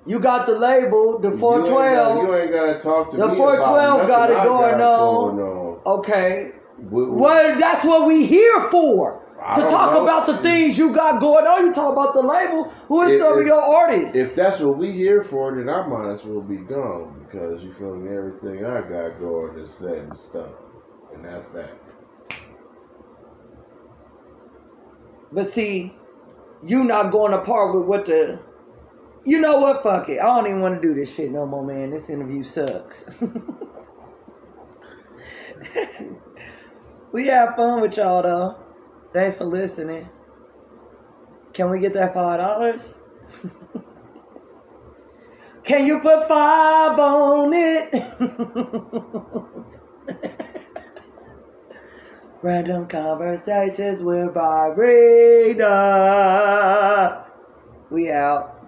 You got the label, the 412. You ain't got to talk to The me 412 about got it going got on. going on. Okay. We- we- Well, that's what we here for. To talk know. about the things you got going on. You talk about the label. Who is If- some of your artists? If that's what we here for, then I might as well be gone because you feel me. Everything I got going is set and stuff, and that's that. but see, you not going apart with what the. You know what? Fuck it. I don't even want to do this shit no more, man. This interview sucks. we have fun with y'all though. Thanks for listening. Can we get that five dollars? Can you put five on it? Random conversations with Barreda. We out.